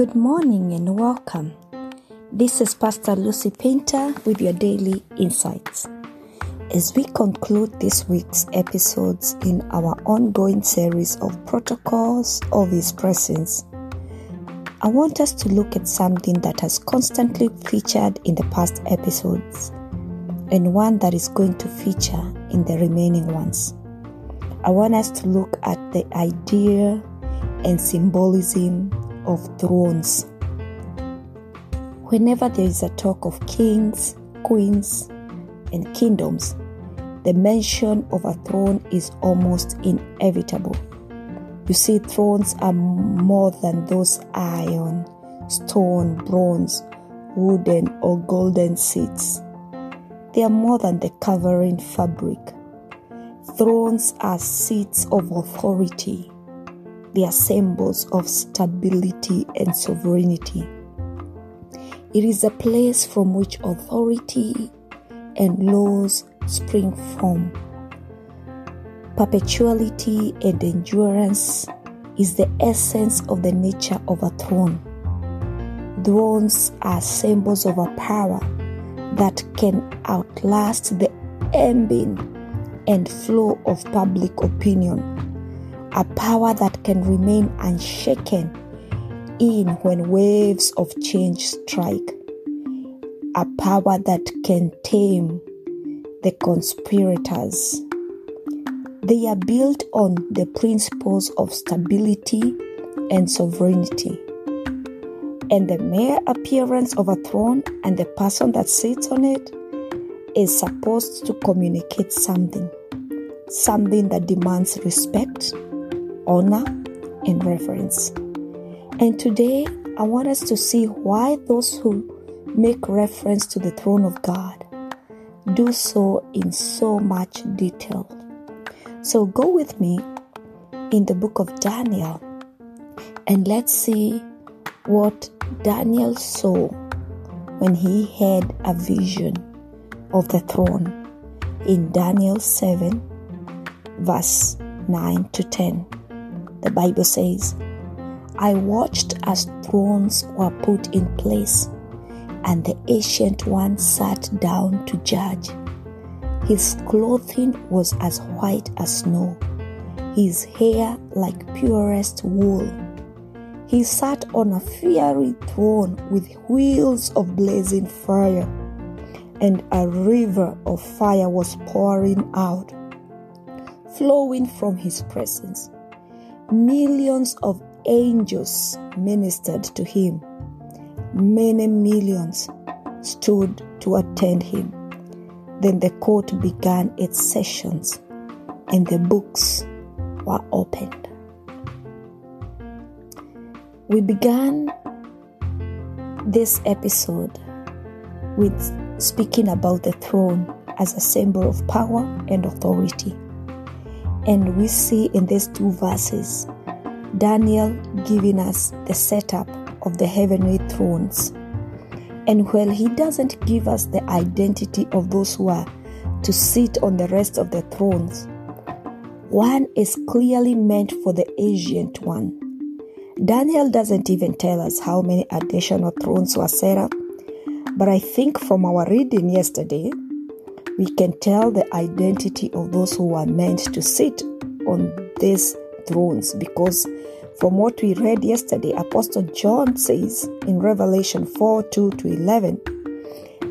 Good morning and welcome. This is Pastor Lucy Painter with your daily insights. As we conclude this week's episodes in our ongoing series of protocols of His presence, I want us to look at something that has constantly featured in the past episodes and one that is going to feature in the remaining ones. I want us to look at the idea and symbolism of thrones. Whenever there is a talk of kings, queens, and kingdoms, the mention of a throne is almost inevitable. You see, thrones are more than those iron, stone, bronze, wooden, or golden seats. They are more than the covering fabric. Thrones are seats of authority, they are symbols of stability and sovereignty. It is a place from which authority and laws spring from. Perpetuality and endurance is the essence of the nature of a throne. Thrones are symbols of a power that can outlast the ebbing and flow of public opinion a power that can remain unshaken in when waves of change strike, a power that can tame the conspirators. They are built on the principles of stability and sovereignty. And the mere appearance of a throne and the person that sits on it is supposed to communicate something, something that demands respect honor, and reverence. And today, I want us to see why those who make reference to the throne of God do so in so much detail. So go with me in the book of Daniel and let's see what Daniel saw when he had a vision of the throne in Daniel 7, verse 9 to 10 the Bible says, I watched as thrones were put in place, and the ancient one sat down to judge. His clothing was as white as snow, his hair like purest wool. He sat on a fiery throne with wheels of blazing fire, and a river of fire was pouring out, flowing from his presence. Millions of angels ministered to him. Many millions stood to attend him. Then the court began its sessions, and the books were opened. We began this episode with speaking about the throne as a symbol of power and authority. And we see in these two verses Daniel giving us the setup of the heavenly thrones. And while he doesn't give us the identity of those who are to sit on the rest of the thrones, one is clearly meant for the ancient one. Daniel doesn't even tell us how many additional thrones were set up, but I think from our reading yesterday, we can tell the identity of those who are meant to sit on these thrones because from what we read yesterday, Apostle John says in Revelation 4 2 to 11,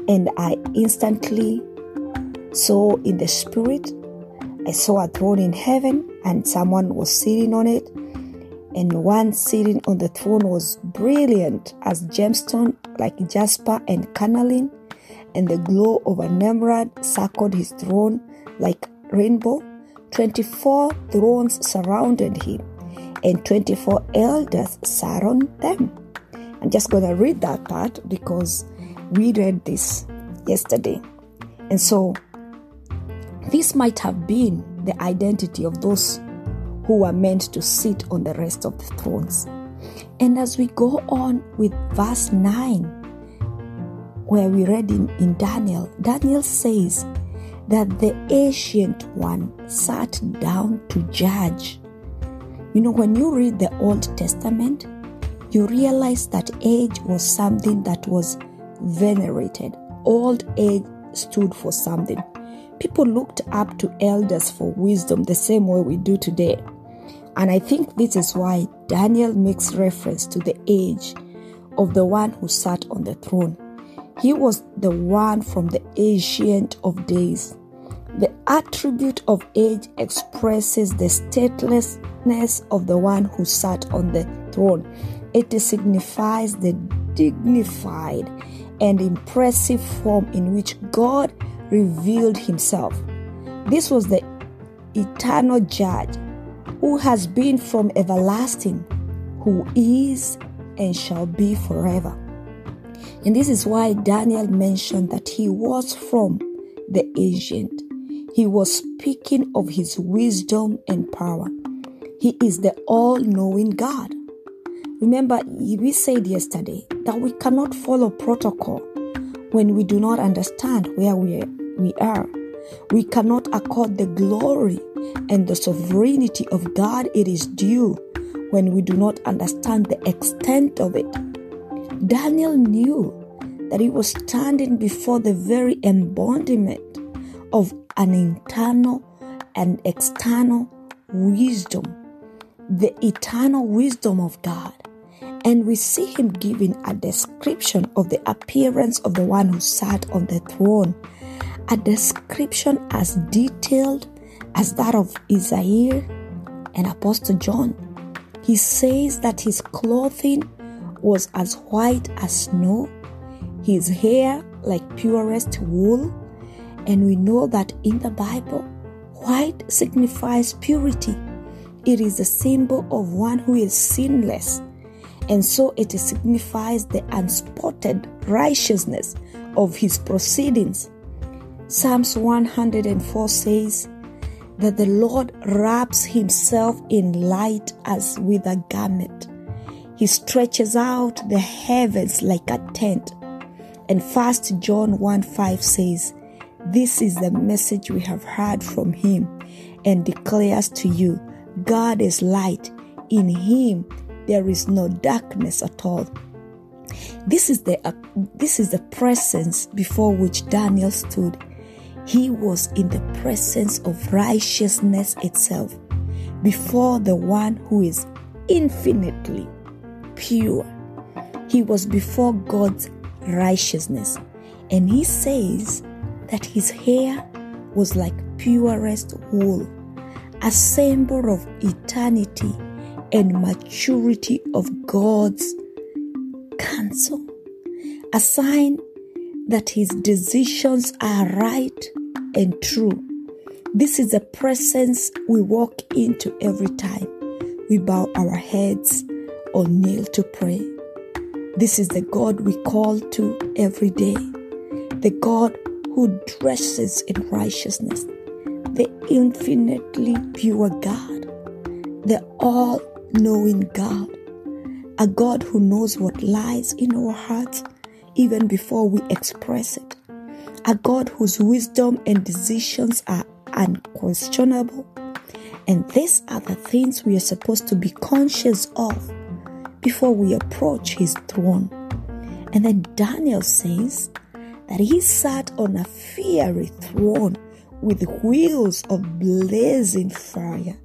and I instantly saw in the spirit, I saw a throne in heaven, and someone was sitting on it. And one sitting on the throne was brilliant as gemstone, like jasper and carnelian, and the glow of an emerald circled his throne like rainbow. 24 thrones surrounded him, and 24 elders sat on them. I'm just going to read that part because we read this yesterday. And so, this might have been the identity of those who were meant to sit on the rest of the thrones. And as we go on with verse 9, where we read in, in Daniel, Daniel says that the ancient one sat down to judge. You know, when you read the Old Testament, you realize that age was something that was venerated. Old age stood for something. People looked up to elders for wisdom the same way we do today. And I think this is why Daniel makes reference to the age of the one who sat on the throne. He was the one from the ancient of days. The attribute of age expresses the statelessness of the one who sat on the throne. It signifies the dignified and impressive form in which God revealed himself. This was the eternal judge who has been from everlasting, who is and shall be forever. And this is why Daniel mentioned that he was from the ancient. He was speaking of his wisdom and power. He is the all knowing God. Remember, we said yesterday that we cannot follow protocol when we do not understand where we we are. We cannot accord the glory and the sovereignty of God it is due when we do not understand the extent of it. Daniel knew that he was standing before the very embodiment of an internal and external wisdom, the eternal wisdom of God. And we see him giving a description of the appearance of the one who sat on the throne a description as detailed as that of Isaiah and Apostle John. He says that his clothing was as white as snow, his hair like purest wool, and we know that in the Bible, white signifies purity. It is a symbol of one who is sinless, and so it signifies the unspotted righteousness of his proceedings. Psalms 104 says that the Lord wraps himself in light as with a garment. He stretches out the heavens like a tent. And 1 John 1 5 says, This is the message we have heard from him and declares to you God is light. In him there is no darkness at all. This is the uh, this is the presence before which Daniel stood he was in the presence of righteousness itself before the one who is infinitely pure. He was before God's righteousness. And he says that his hair was like purest wool, a symbol of eternity and maturity of God's counsel, a sign that his decisions are right and true. This is the presence we walk into every time we bow our heads or kneel to pray. This is the God we call to every day, the God who dresses in righteousness, the infinitely pure God, the all knowing God, a God who knows what lies in our hearts even before we express it. A God whose wisdom and decisions are unquestionable. And these are the things we are supposed to be conscious of before we approach his throne. And then Daniel says that he sat on a fiery throne with wheels of blazing fire,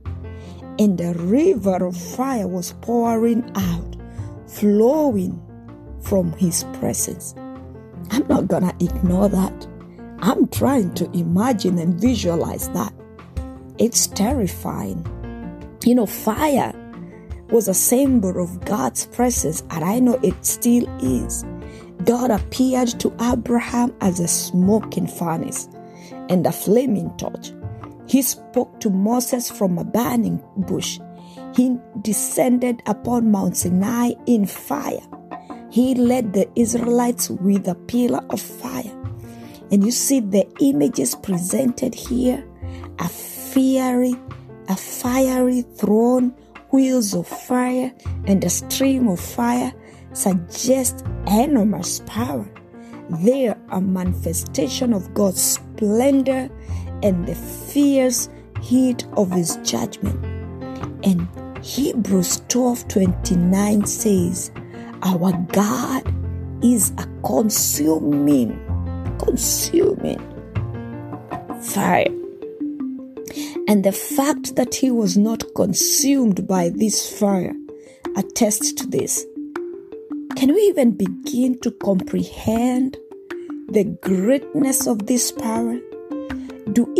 and a river of fire was pouring out, flowing from his presence. I'm not gonna ignore that. I'm trying to imagine and visualize that. It's terrifying. You know, fire was a symbol of God's presence, and I know it still is. God appeared to Abraham as a smoking furnace and a flaming torch. He spoke to Moses from a burning bush. He descended upon Mount Sinai in fire. He led the Israelites with a pillar of fire. And you see the images presented here a fiery, a fiery throne, wheels of fire, and a stream of fire suggest enormous power. They are a manifestation of God's splendor and the fierce heat of His judgment. And Hebrews 12 29 says, Our God is a consuming, consuming fire. And the fact that he was not consumed by this fire attests to this. Can we even begin to comprehend the greatness of this power? Do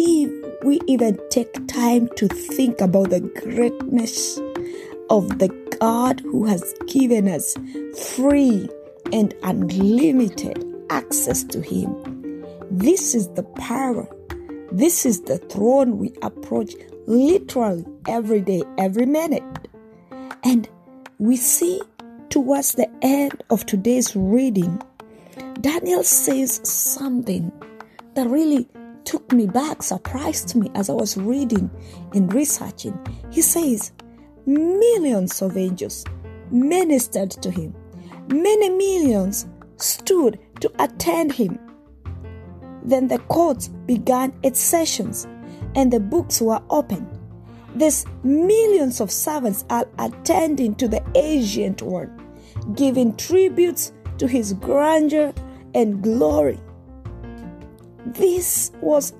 we even take time to think about the greatness of the God who has given us free and unlimited access to Him? This is the power this is the throne we approach literally every day, every minute. And we see towards the end of today's reading, Daniel says something that really took me back, surprised me as I was reading and researching. He says, Millions of angels ministered to him, many millions stood to attend him. Then the court began its sessions and the books were opened. These millions of servants are attending to the ancient one, giving tributes to his grandeur and glory. This was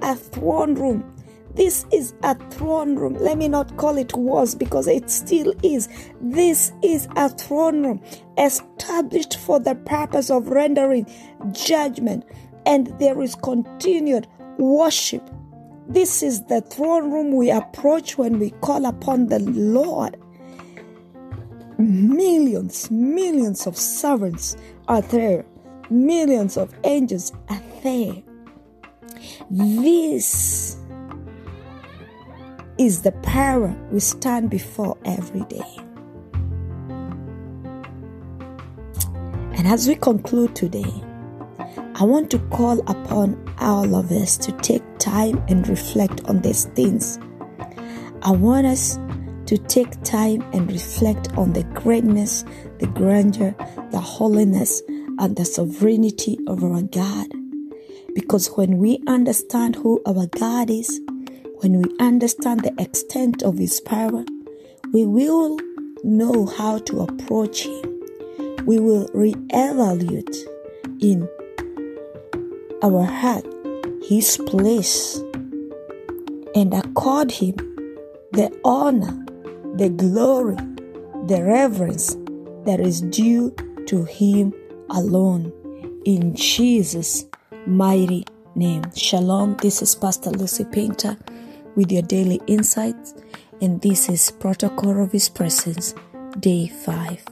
a throne room. This is a throne room. Let me not call it was because it still is. This is a throne room established for the purpose of rendering judgment and there is continued worship. This is the throne room we approach when we call upon the Lord. Millions, millions of servants are there, millions of angels are there. This is the power we stand before every day. And as we conclude today, I want to call upon all of us to take time and reflect on these things. I want us to take time and reflect on the greatness, the grandeur, the holiness, and the sovereignty of our God. Because when we understand who our God is, when we understand the extent of His power, we will know how to approach Him. We will reevaluate in our heart his place and accord him the honor, the glory, the reverence that is due to him alone. In Jesus' mighty name. Shalom. This is Pastor Lucy Painter with your daily insights, and this is Protocol of His Presence, Day 5.